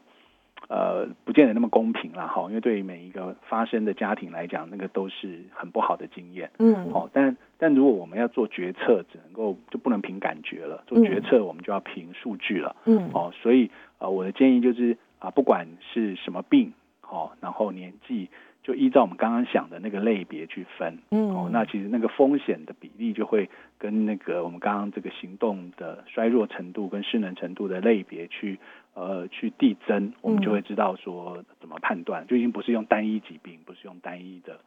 呃，不见得那么公平了哈，因为对于每一个发生的家庭来讲，那个都是很不好的经验。嗯，好，但但如果我们要做决策，只能够就不能凭感觉了，做决策我们就要凭数据了。嗯，哦，所以呃，我的建议就是啊，不管是什么病，哦，然后年纪。就依照我们刚刚想的那个类别去分，嗯，哦，那其实那个风险的比例就会跟那个我们刚刚这个行动的衰弱程度跟失能程度的类别去，呃，去递增，我们就会知道说怎么判断，就已经不是用单一疾病，不是用单一的。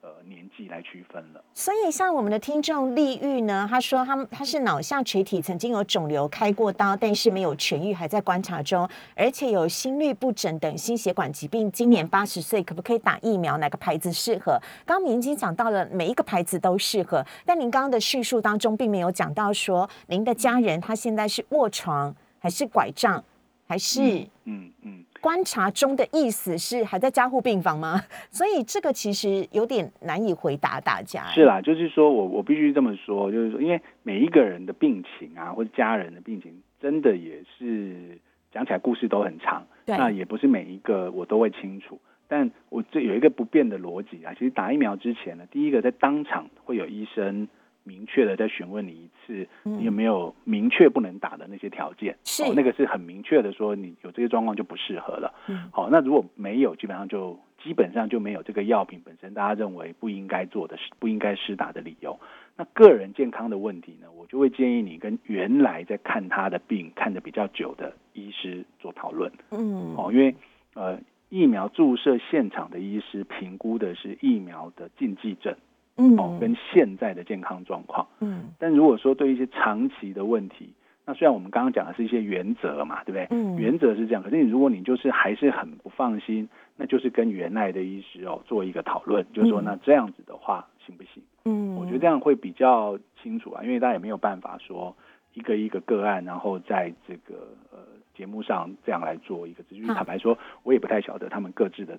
呃，年纪来区分了。
所以，像我们的听众丽玉呢，他说他他是脑下垂体曾经有肿瘤开过刀，但是没有痊愈，还在观察中，而且有心律不整等心血管疾病。今年八十岁，可不可以打疫苗？哪个牌子适合？刚刚已经讲到了，每一个牌子都适合。但您刚刚的叙述当中，并没有讲到说您的家人他现在是卧床，还是拐杖，还是嗯嗯。观察中的意思是还在加护病房吗？所以这个其实有点难以回答大家。
是啦，就是说我我必须这么说，就是说，因为每一个人的病情啊，或者家人的病情，真的也是讲起来故事都很长。那也不是每一个我都会清楚。但我这有一个不变的逻辑啊，其实打疫苗之前呢，第一个在当场会有医生。明确的再询问你一次，你有没有明确不能打的那些条件？
是
那个是很明确的，说你有这些状况就不适合了。好，那如果没有，基本上就基本上就没有这个药品本身大家认为不应该做的、不应该施打的理由。那个人健康的问题呢，我就会建议你跟原来在看他的病看的比较久的医师做讨论。嗯，哦，因为呃，疫苗注射现场的医师评估的是疫苗的禁忌症，嗯，哦，跟现在的健康状况。嗯，但如果说对一些长期的问题，那虽然我们刚刚讲的是一些原则嘛，对不对？嗯，原则是这样，可是你如果你就是还是很不放心，那就是跟原来的医师哦做一个讨论，就是说那这样子的话行不行？嗯，我觉得这样会比较清楚啊，因为大家也没有办法说一个一个个案，然后在这个呃节目上这样来做一个，就是坦白说，我也不太晓得他们各自的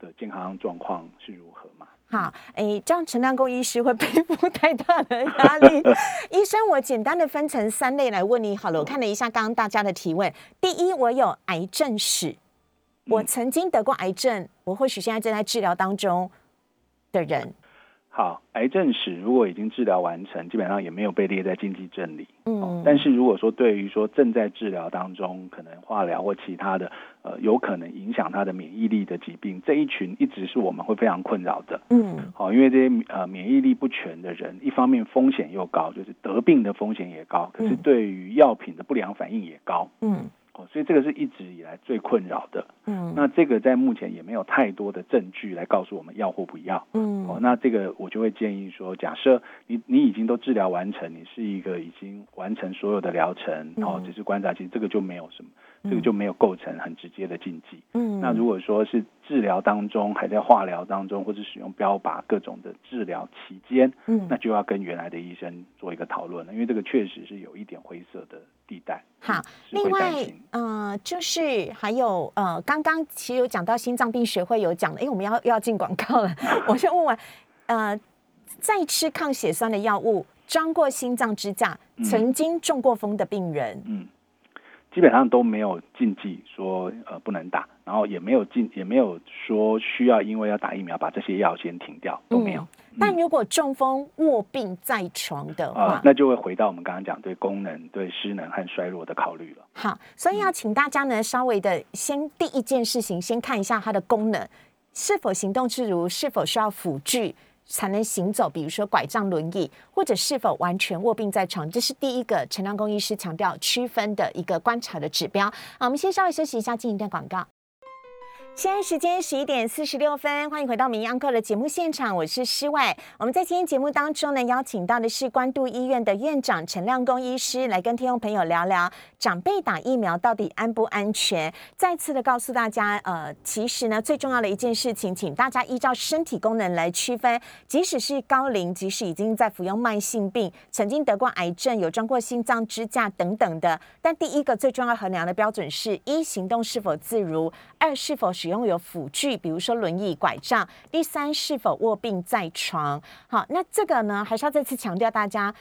的健康状况是如何嘛。
好，哎，这样陈亮公医师会 背负太大的压力。医生，我简单的分成三类来问你好了。我看了一下刚刚大家的提问，第一，我有癌症史，我曾经得过癌症，我或许现在正在治疗当中的人。
好，癌症史如果已经治疗完成，基本上也没有被列在禁忌症里。嗯，但是如果说对于说正在治疗当中，可能化疗或其他的，呃，有可能影响他的免疫力的疾病，这一群一直是我们会非常困扰的。嗯，好，因为这些呃免疫力不全的人，一方面风险又高，就是得病的风险也高，可是对于药品的不良反应也高。嗯。所以这个是一直以来最困扰的。嗯，那这个在目前也没有太多的证据来告诉我们要或不要。嗯，哦，那这个我就会建议说，假设你你已经都治疗完成，你是一个已经完成所有的疗程，哦，只是观察，其实这个就没有什么，这个就没有构成很直接的禁忌。嗯，那如果说是治疗当中还在化疗当中，或者使用标靶各种的治疗期间，嗯，那就要跟原来的医生做一个讨论了，因为这个确实是有一点灰色的地带。
好，另外，呃，就是还有，呃，刚刚其实有讲到心脏病学会有讲的，哎，我们要要进广告了，我先问完，呃，在吃抗血栓的药物、装过心脏支架、曾经中过风的病人，嗯。
基本上都没有禁忌说呃不能打，然后也没有禁也没有说需要因为要打疫苗把这些药先停掉都没有。
但如果中风卧病在床的话，
那就会回到我们刚刚讲对功能、对失能和衰弱的考虑了。
好，所以要请大家呢稍微的先第一件事情先看一下它的功能是否行动自如，是否需要辅具。才能行走，比如说拐杖、轮椅，或者是否完全卧病在床，这是第一个陈良公医师强调区分的一个观察的指标。好，我们先稍微休息一下，进一段广告。现在时间十一点四十六分，欢迎回到《名医课》的节目现场，我是施外。我们在今天节目当中呢，邀请到的是关渡医院的院长陈亮公医师，来跟听众朋友聊聊长辈打疫苗到底安不安全。再次的告诉大家，呃，其实呢，最重要的一件事情，请大家依照身体功能来区分。即使是高龄，即使已经在服用慢性病，曾经得过癌症，有装过心脏支架等等的，但第一个最重要衡量的标准是一行动是否自如，二是否使用有辅具，比如说轮椅、拐杖。第三，是否卧病在床？好，那这个呢，还是要再次强调，大家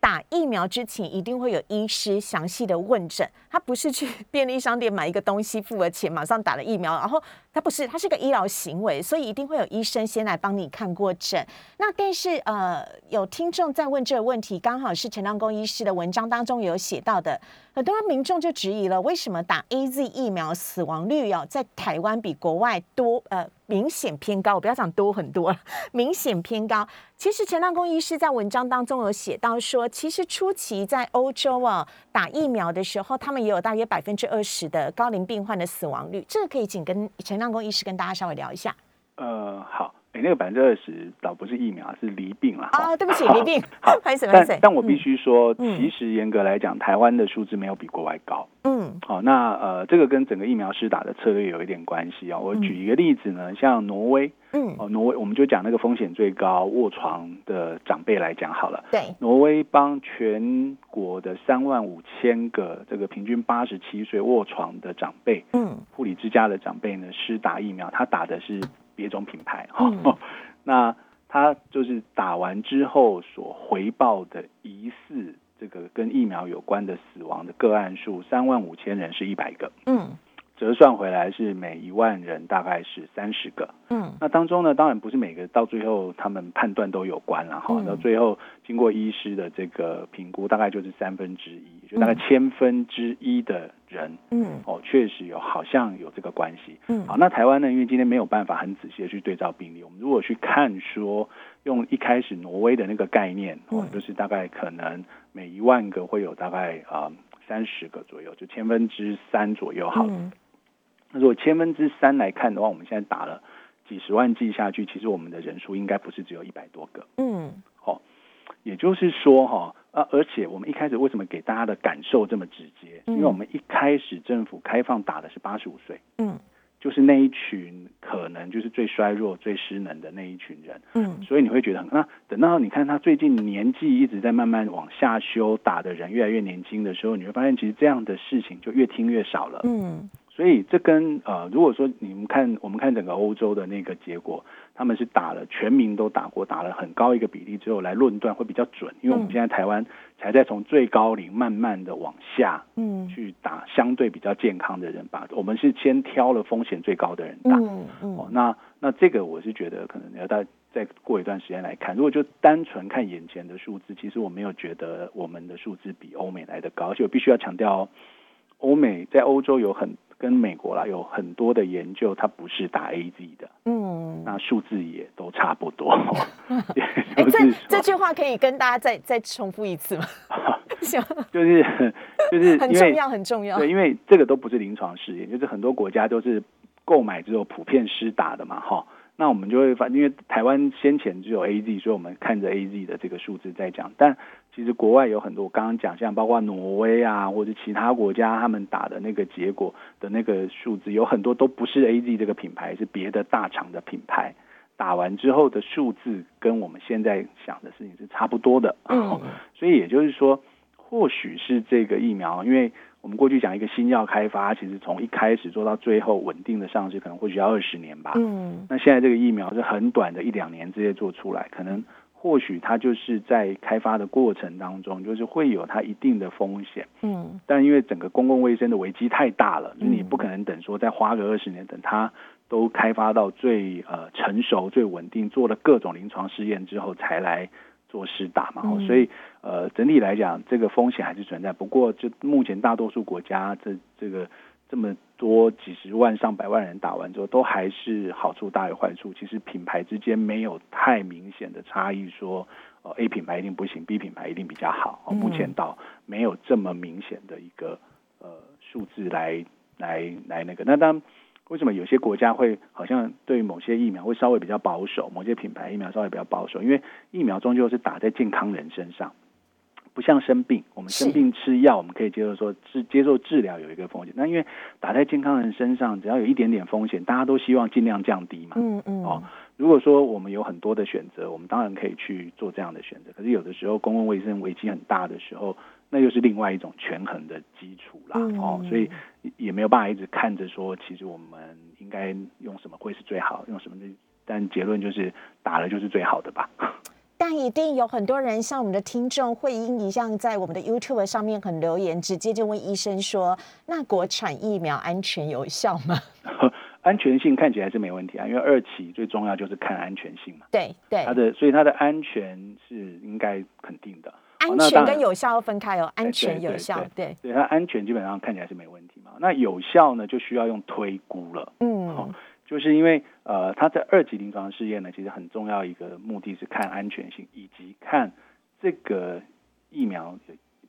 打疫苗之前一定会有医师详细的问诊，他不是去 便利商店买一个东西，付了钱马上打了疫苗，然后。它不是，它是个医疗行为，所以一定会有医生先来帮你看过诊。那但是呃，有听众在问这个问题，刚好是陈良公医师的文章当中有写到的，很多民众就质疑了，为什么打 A Z 疫苗死亡率哦，在台湾比国外多呃明显偏高？我不要讲多很多，明显偏高。其实陈亮公医师在文章当中有写到说，其实初期在欧洲啊打疫苗的时候，他们也有大约百分之二十的高龄病患的死亡率。这个可以请跟陈亮。公医师跟大家稍微聊一下。
呃，好，哎，那个百分之二十倒不是疫苗，是离病了。
啊，对不起，离病。好，不好意思，
但但我必须说，其实严格来讲，台湾的数字没有比国外高。嗯，好，那呃，这个跟整个疫苗施打的策略有一点关系啊。我举一个例子呢，像挪威，嗯，哦，挪威，我们就讲那个风险最高、卧床的长辈来讲好了。
对，
挪威帮全国的三万五千个这个平均八十七岁卧床的长辈，嗯，护理之家的长辈呢，施打疫苗，他打的是别种品牌哈。那他就是打完之后所回报的疑似。这个跟疫苗有关的死亡的个案数三万五千人是一百个，嗯，折算回来是每一万人大概是三十个。
嗯，
那当中呢，当然不是每个到最后他们判断都有关了哈。到最后经过医师的这个评估，大概就是三分之一，就大概千分之一的人，
嗯，
哦，确实有好像有这个关系。
嗯，
好，那台湾呢，因为今天没有办法很仔细的去对照病例，我们如果去看说用一开始挪威的那个概念，哦，就是大概可能每一万个会有大概啊三十个左右，就千分之三左右好如果千分之三来看的话，我们现在打了几十万剂下去，其实我们的人数应该不是只有一百多个。
嗯，
好，也就是说哈，啊，而且我们一开始为什么给大家的感受这么直接？因为我们一开始政府开放打的是八十五岁，
嗯，
就是那一群可能就是最衰弱、最失能的那一群人，
嗯，
所以你会觉得很那等到你看他最近年纪一直在慢慢往下修，打的人越来越年轻的时候，你会发现其实这样的事情就越听越少了，
嗯。
所以这跟呃，如果说你们看我们看整个欧洲的那个结果，他们是打了全民都打过，打了很高一个比例之后来论断会比较准，因为我们现在台湾才在从最高龄慢慢的往下，
嗯，
去打相对比较健康的人吧。我们是先挑了风险最高的人打，
嗯嗯，
哦，那那这个我是觉得可能要再再过一段时间来看。如果就单纯看眼前的数字，其实我没有觉得我们的数字比欧美来的高，而且我必须要强调，欧美在欧洲有很。跟美国啦有很多的研究，它不是打 A Z 的，
嗯，
那数字也都差不多。
哎，这这句话可以跟大家再再重复一次吗？
行，就是就是
很重要很重要。
对，因为这个都不是临床试验，就是很多国家都是购买之后普遍施打的嘛，哈。那我们就会发，因为台湾先前只有 A Z，所以我们看着 A Z 的这个数字在讲。但其实国外有很多，我刚刚讲像包括挪威啊，或者其他国家，他们打的那个结果的那个数字，有很多都不是 A Z 这个品牌，是别的大厂的品牌打完之后的数字，跟我们现在想的事情是差不多的。
嗯，
所以也就是说，或许是这个疫苗，因为。我们过去讲一个新药开发，其实从一开始做到最后稳定的上市，可能或许要二十年吧。
嗯，
那现在这个疫苗是很短的一两年之内做出来，可能或许它就是在开发的过程当中，就是会有它一定的风险。
嗯，
但因为整个公共卫生的危机太大了，你不可能等说再花个二十年，等它都开发到最呃成熟、最稳定，做了各种临床试验之后才来。做试打嘛，所以呃，整体来讲，这个风险还是存在。不过，就目前大多数国家，这这个这么多几十万、上百万人打完之后，都还是好处大于坏处。其实品牌之间没有太明显的差异，说呃 A 品牌一定不行，B 品牌一定比较好。目前倒没有这么明显的一个呃数字来来来那个。那当为什么有些国家会好像对某些疫苗会稍微比较保守，某些品牌疫苗稍微比较保守？因为疫苗终究是打在健康人身上，不像生病，我们生病吃药，我们可以接受说治接受治疗有一个风险。那因为打在健康人身上，只要有一点点风险，大家都希望尽量降低嘛。
嗯嗯。
哦，如果说我们有很多的选择，我们当然可以去做这样的选择。可是有的时候公共卫生危机很大的时候。那又是另外一种权衡的基础啦，哦，所以也没有办法一直看着说，其实我们应该用什么会是最好，用什么的，但结论就是打了就是最好的吧。
但一定有很多人像我们的听众会因一样在我们的 YouTube 上面很留言，直接就问医生说：“那国产疫苗安全有效吗？”
安全性看起来是没问题啊，因为二期最重要就是看安全性嘛。
对对，
它的所以它的安全是应该肯定的。
安全跟有效要分开哦，安全有效，对，
对它安全基本上看起来是没问题嘛。那有效呢，就需要用推估了，
嗯，
就是因为呃，它在二级临床试验呢，其实很重要一个目的是看安全性，以及看这个疫苗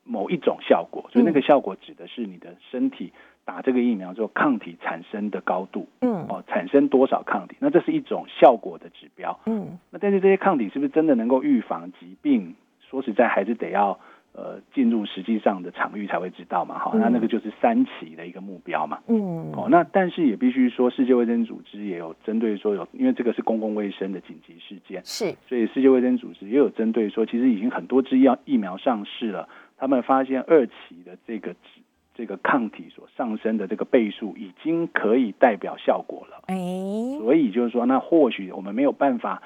某一种效果，所以那个效果指的是你的身体打这个疫苗之后抗体产生的高度，
嗯，
哦，产生多少抗体，那这是一种效果的指标，
嗯，
那但是这些抗体是不是真的能够预防疾病？说实在，还是得要呃进入实际上的场域才会知道嘛，好，那那个就是三期的一个目标嘛，
嗯，
哦，那但是也必须说，世界卫生组织也有针对说有，因为这个是公共卫生的紧急事件，
是，
所以世界卫生组织也有针对说，其实已经很多支药疫苗上市了，他们发现二期的这个这个抗体所上升的这个倍数已经可以代表效果了，
哎，
所以就是说，那或许我们没有办法。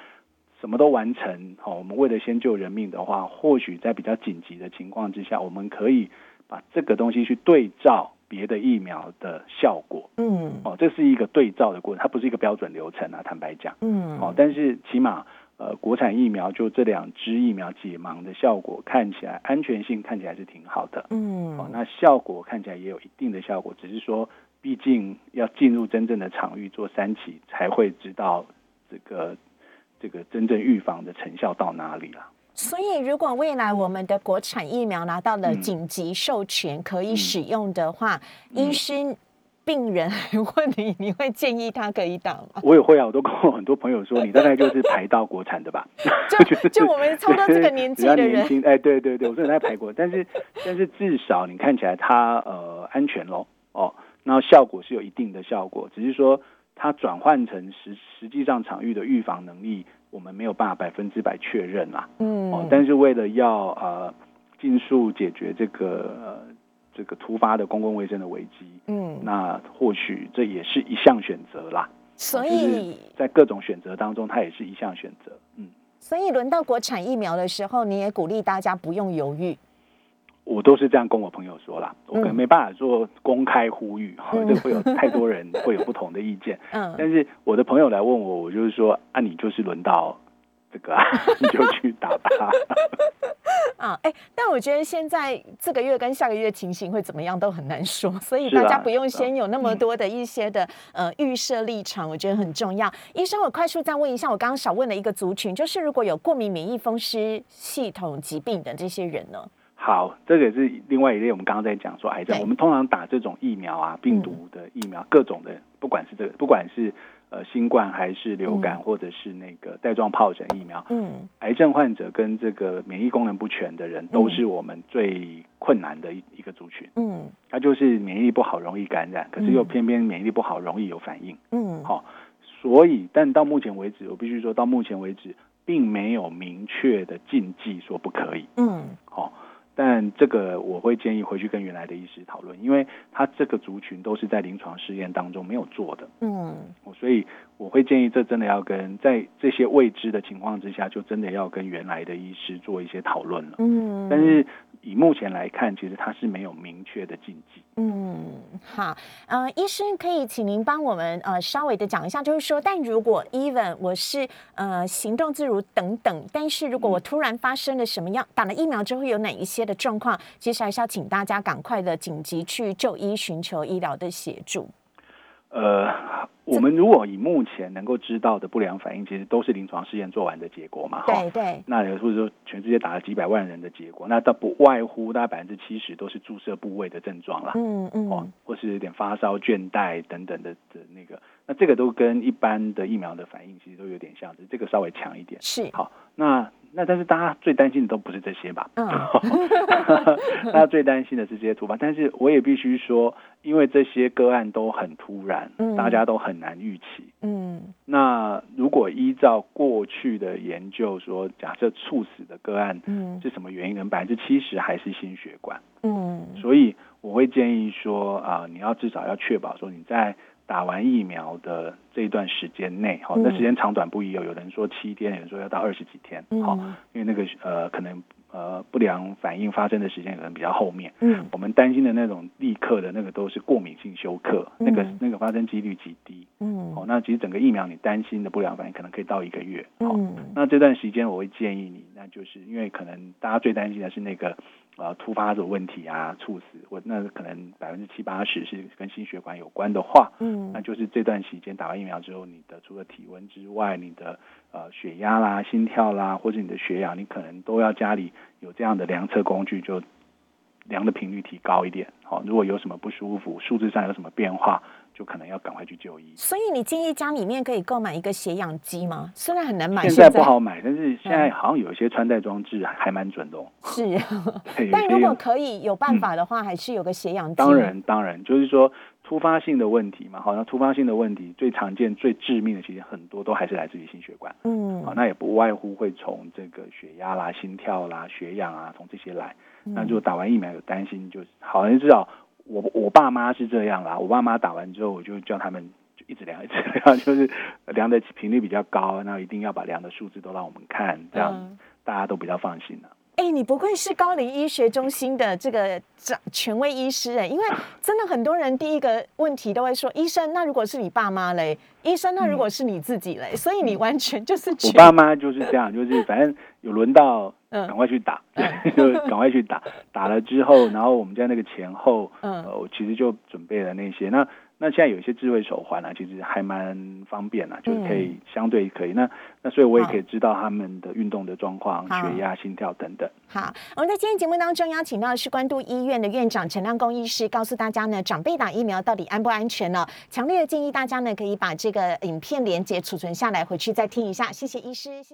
什么都完成，好，我们为了先救人命的话，或许在比较紧急的情况之下，我们可以把这个东西去对照别的疫苗的效果。
嗯
哦，这是一个对照的过程，它不是一个标准流程啊。坦白讲，
嗯
哦，但是起码呃，国产疫苗就这两支疫苗解盲的效果看起来安全性看起来是挺好的。嗯哦，
嗯
那效果看起来也有一定的效果，只是说，毕竟要进入真正的场域做三期，才会知道这个这个真正预防的成效到哪里了。
所以，如果未来我们的国产疫苗拿到了
嗯
紧急授权可以使用的话，
嗯
医生、病人 来问你，你会建议他可以打吗？
我也会啊，我都跟我很多朋友说，你大概就是排到国产的吧。
就 就我们差不多这个年纪的人，
轻哎，对对对，我说你在排过，但是但是至少你看起来它呃安全咯，哦，然后效果是有一定的效果，只是说它转换成实实际上场域的预防能力，我们没有办法百分之百确认啦。
嗯
哦，但是为了要呃尽速解决这个呃这个突发的公共卫生的危机，
嗯，
那或许这也是一项选择啦。
所以
在各种选择当中，它也是一项选择。嗯，
所以轮到国产疫苗的时候，你也鼓励大家不用犹豫。
我都是这样跟我朋友说啦，我可能
嗯
没办法做公开呼吁，哈、
嗯
这会有太多人 会有不同的意见。
嗯
但是我的朋友来问我，我就是说啊，你就是轮到这个、啊，你就去打吧。
啊，哎，但我觉得现在这个月跟下个月情形会怎么样都很难说，所以大家不用先有那么
嗯
多的一些的、呃预设立场，我觉得很重要。医生，我快速再问一下，我刚刚少问了一个族群，就是如果有过敏免疫风湿系统疾病的这些人呢？
好，这个也是另外一类。我们刚刚在讲说癌症，我们通常打这种疫苗啊，病毒的疫苗，各种的，不管是这个，不管是呃新冠还是流感，或者是那个带状疱疹疫苗，
嗯
癌症患者跟这个免疫功能不全的人，都是我们最困难的一一个族群。
嗯
他就是免疫力不好，容易感染，可是又偏偏免疫力不好，容易有反应。
嗯
好、所以，但到目前为止，我必须说到目前为止，并没有明确的禁忌说不可以。
嗯
好、但这个我会建议回去跟原来的医师讨论，因为他这个族群都是在临床试验当中没有做的，
嗯。
哦所以我会建议这真的要跟在这些未知的情况之下，就真的要跟原来的医师做一些讨论了。
嗯，
但是以目前来看，其实它是没有明确的禁忌。
嗯，好，呃，医生可以请您帮我们呃稍微的讲一下，就是说，但如果 even 我是呃行动自如等等，但是如果我突然发生了什么样，打了疫苗之后有哪一些的状况，其实还是要请大家赶快的紧急去就医，寻求医疗的协助。
呃，我们如果以目前能够知道的不良反应，其实都是临床试验做完的结果嘛，哈。
对对，
那也或者说全世界打了几百万人的结果，那倒不外乎大概百分之七十都是注射部位的症状啦，
嗯嗯
哦
嗯，
或是有点发烧、倦怠等等的的那个，那这个都跟一般的疫苗的反应其实都有点像，只是这个稍微强一点。
是，
好，那那但是大家最担心的都不是这些吧？
嗯
大家最担心的是这些突发，但是我也必须说，因为这些个案都很突然，
嗯。
大家都很难预期。
嗯。
那如果依照过去的研究说，假设猝死的个案
嗯。
是什么原因呢？百分之七十还是心血管，
嗯。
所以我会建议说啊、你要至少要确保说你在打完疫苗的这一段时间内，好、那
嗯
时间长短不一有，有人说七天，有人说要到二十几天，好、
嗯
因为那个呃可能呃不良反应发生的时间可能比较后面。
嗯
我们担心的那种立刻的那个都是过敏性休克，那个
嗯
那个发生几率极低。
嗯
哦，那其实整个疫苗你担心的不良反应可能可以到一个月。哦，
嗯
那这段时间我会建议你，那就是因为可能大家最担心的是那个呃突发的问题啊，猝死，或那可能百分之七八十是跟心血管有关的话，
嗯
那就是这段时间打完疫苗之后，你的除了体温之外，你的呃血压啦、心跳啦，或者你的血氧，你可能都要家里有这样的量测工具，就量的频率提高一点。好、如果有什么不舒服，数字上有什么变化，就可能要赶快去就医。
所以你建议家里面可以购买一个血氧机吗？虽然很难买，
现在不好买，但是现在
嗯
好像有一些穿戴装置还蛮准的哦。
是，但如果可以有办法的话，还是有个血氧机。
当然当然，就是说突发性的问题嘛，好，像突发性的问题最常见、最致命的，其实很多都还是来自于心血管。
嗯，
好，那也不外乎会从这个血压啦、心跳啦、血氧啊，从这些来。
嗯
那如果打完疫苗有担心，就是好像至少我我爸妈是这样啦。我爸妈打完之后，我就叫他们就一直量，一直量，就是量的频率比较高，然后一定要把量的数字都让我们看，这样
嗯
大家都比较放心了。
哎，你不愧是高龄医学中心的这个掌权威医师哎，因为真的很多人第一个问题都会说，医生，那如果是你爸妈嘞？医生，那如果是你自己嘞？所以你完全就是
我爸妈就是这样，就是反正有轮到，赶快去打，就赶快去打，打了之后，然后我们在那个前后，呃，我其实就准备了那些那。那现在有一些智慧手环啊，其实还蛮方便啊，就是可以相对可以。那那所以我也可以知道他们的运动的状况、血压、心跳等等。
好，我们在今天节目当中邀请到的是关渡医院的院长陈亮公医师，告诉大家呢，长辈打疫苗到底安不安全呢？强烈的建议大家呢，可以把这个影片连接储存下来，回去再听一下。谢谢医师，谢谢。